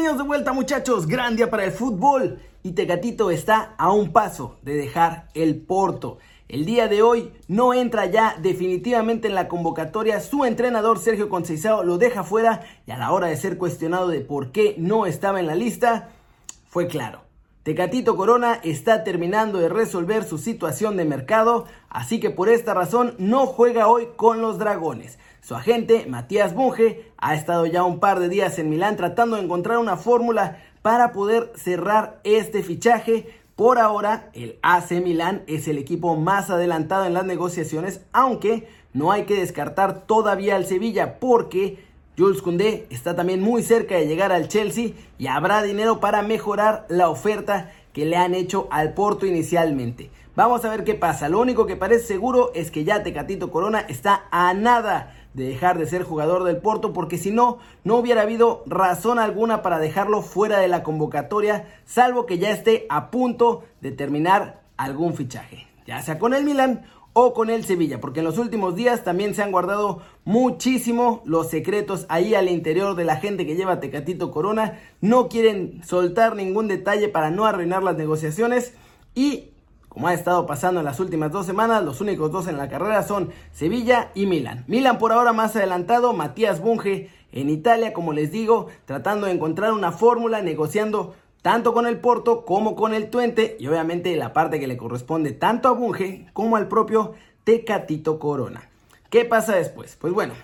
Bienvenidos de vuelta muchachos, gran día para el fútbol y Tecatito está a un paso de dejar el Porto. El día de hoy no entra ya definitivamente en la convocatoria, su entrenador Sergio Conceição lo deja fuera y a la hora de ser cuestionado de por qué no estaba en la lista, fue claro. Tecatito Corona está terminando de resolver su situación de mercado, así que por esta razón no juega hoy con los Dragones. Su agente, Matías Bunge, ha estado ya un par de días en Milán tratando de encontrar una fórmula para poder cerrar este fichaje. Por ahora, el AC Milán es el equipo más adelantado en las negociaciones, aunque no hay que descartar todavía al Sevilla porque Jules Koundé está también muy cerca de llegar al Chelsea y habrá dinero para mejorar la oferta que le han hecho al Porto inicialmente. Vamos a ver qué pasa. Lo único que parece seguro es que ya Tecatito Corona está a nada de dejar de ser jugador del Porto, porque si no, no hubiera habido razón alguna para dejarlo fuera de la convocatoria, salvo que ya esté a punto de terminar algún fichaje, ya sea con el Milan o con el Sevilla, porque en los últimos días también se han guardado muchísimo los secretos ahí al interior de la gente que lleva Tecatito Corona, no quieren soltar ningún detalle para no arruinar las negociaciones y como ha estado pasando en las últimas dos semanas, los únicos dos en la carrera son Sevilla y Milan. Milan por ahora más adelantado, Matías Bunge en Italia, como les digo, tratando de encontrar una fórmula, negociando tanto con el Porto como con el Twente y obviamente la parte que le corresponde tanto a Bunge como al propio Tecatito Corona. ¿Qué pasa después? Pues bueno,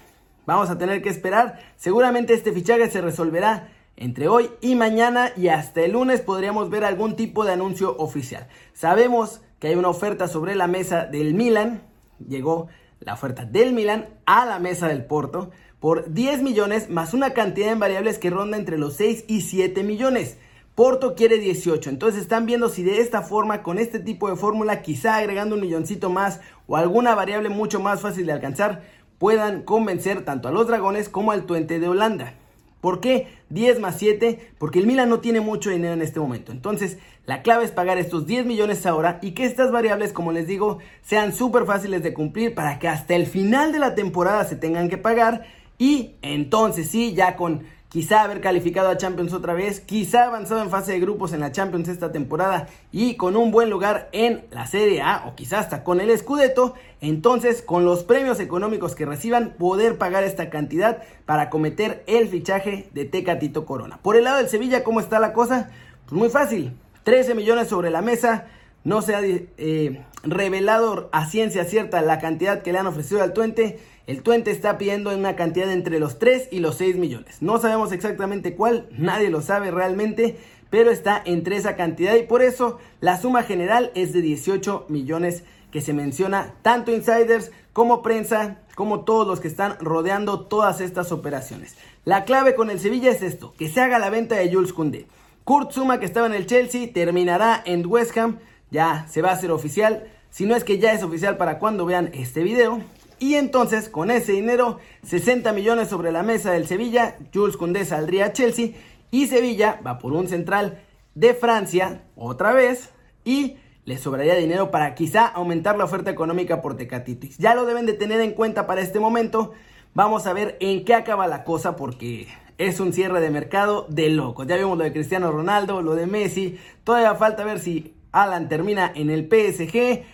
vamos a tener que esperar. Seguramente este fichaje se resolverá entre hoy y mañana y hasta el lunes podríamos ver algún tipo de anuncio oficial. Sabemos que hay una oferta sobre la mesa del Milan. Llegó la oferta del Milan a la mesa del Porto por 10 millones más una cantidad en variables que ronda entre los 6 y 7 millones. Porto quiere 18, entonces están viendo si de esta forma, con este tipo de fórmula, quizá agregando un milloncito más o alguna variable mucho más fácil de alcanzar, puedan convencer tanto a los dragones como al Tuente de Holanda. ¿Por qué 10 más 7? Porque el Milan no tiene mucho dinero en este momento. Entonces, la clave es pagar estos 10 millones ahora y que estas variables, como les digo, sean súper fáciles de cumplir para que hasta el final de la temporada se tengan que pagar. Y entonces sí, ya con quizá haber calificado a Champions otra vez, quizá avanzado en fase de grupos en la Champions esta temporada y con un buen lugar en la Serie A o quizá hasta con el Scudetto, entonces con los premios económicos que reciban poder pagar esta cantidad para cometer el fichaje de Tecatito Corona. Por el lado del Sevilla, ¿cómo está la cosa? Pues muy fácil, 13 millones sobre la mesa, no se ha eh, revelado a ciencia cierta la cantidad que le han ofrecido al Tuente. El Tuente está pidiendo una cantidad entre los 3 y los 6 millones. No sabemos exactamente cuál, nadie lo sabe realmente, pero está entre esa cantidad y por eso la suma general es de 18 millones que se menciona tanto insiders como prensa, como todos los que están rodeando todas estas operaciones. La clave con el Sevilla es esto, que se haga la venta de Jules Koundé. Kurt Zuma, que estaba en el Chelsea, terminará en West Ham, ya se va a hacer oficial, si no es que ya es oficial para cuando vean este video. Y entonces, con ese dinero, 60 millones sobre la mesa del Sevilla, Jules Koundé saldría a Chelsea y Sevilla va por un central de Francia otra vez y le sobraría dinero para quizá aumentar la oferta económica por Tecatitis. Ya lo deben de tener en cuenta para este momento. Vamos a ver en qué acaba la cosa porque es un cierre de mercado de locos. Ya vimos lo de Cristiano Ronaldo, lo de Messi. Todavía falta ver si Alan termina en el PSG.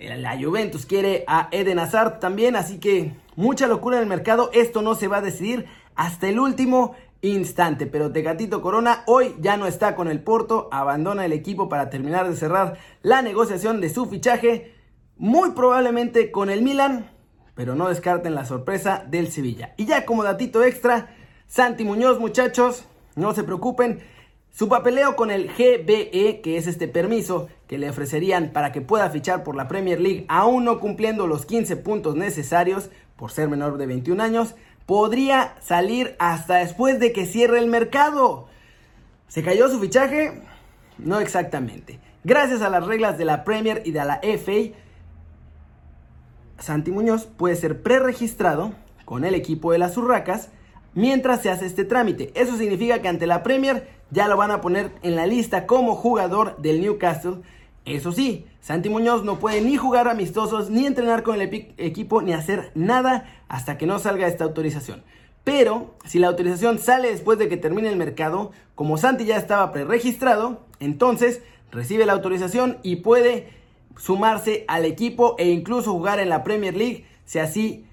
La Juventus quiere a Eden Hazard también, así que mucha locura en el mercado. Esto no se va a decidir hasta el último instante. Pero Tecatito Corona hoy ya no está con el Porto, abandona el equipo para terminar de cerrar la negociación de su fichaje, muy probablemente con el Milan, pero no descarten la sorpresa del Sevilla. Y ya como datito extra, Santi Muñoz, muchachos, no se preocupen, su papeleo con el GBE, que es este permiso que le ofrecerían para que pueda fichar por la Premier League, aún no cumpliendo los 15 puntos necesarios por ser menor de 21 años, podría salir hasta después de que cierre el mercado. ¿Se cayó su fichaje? No exactamente. Gracias a las reglas de la Premier y de la FA, Santi Muñoz puede ser preregistrado con el equipo de las Urracas mientras se hace este trámite. Eso significa que ante la Premier ya lo van a poner en la lista como jugador del Newcastle. Eso sí, Santi Muñoz no puede ni jugar amistosos, ni entrenar con el equipo, ni hacer nada hasta que no salga esta autorización. Pero si la autorización sale después de que termine el mercado, como Santi ya estaba preregistrado, entonces recibe la autorización y puede sumarse al equipo e incluso jugar en la Premier League si así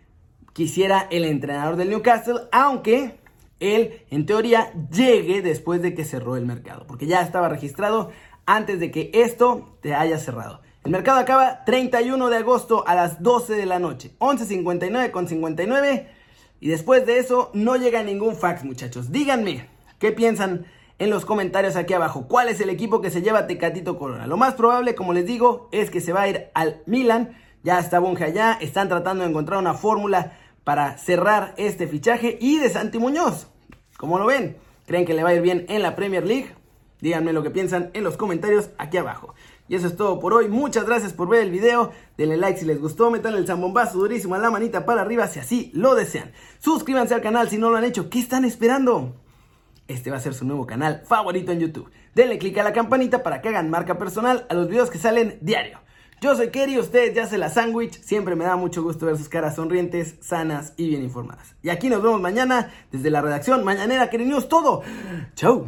quisiera el entrenador del Newcastle, aunque él en teoría llegue después de que cerró el mercado, porque ya estaba registrado antes de que esto te haya cerrado. El mercado acaba 31 de agosto a las 12 de la noche, 11.59 con 59 y después de eso no llega ningún fax muchachos. Díganme qué piensan en los comentarios aquí abajo. ¿Cuál es el equipo que se lleva Tecatito Corona? Lo más probable, como les digo, es que se va a ir al Milan. Ya está Bunge allá, están tratando de encontrar una fórmula para cerrar este fichaje. Y de Santi Muñoz, ¿cómo lo ven? ¿Creen que le va a ir bien en la Premier League? Díganme lo que piensan en los comentarios aquí abajo. Y eso es todo por hoy. Muchas gracias por ver el video. Denle like si les gustó. Metan el zambombazo durísimo a la manita para arriba si así lo desean. Suscríbanse al canal si no lo han hecho. ¿Qué están esperando? este va a ser su nuevo canal favorito en YouTube. Denle click a la campanita para que hagan marca personal a los videos que salen diario. Yo soy Kerry, ustedes ya se la sándwich. Siempre me da mucho gusto ver sus caras sonrientes, sanas y bien informadas. Y aquí nos vemos mañana desde la redacción Mañanera Kerry News Todo. Chau.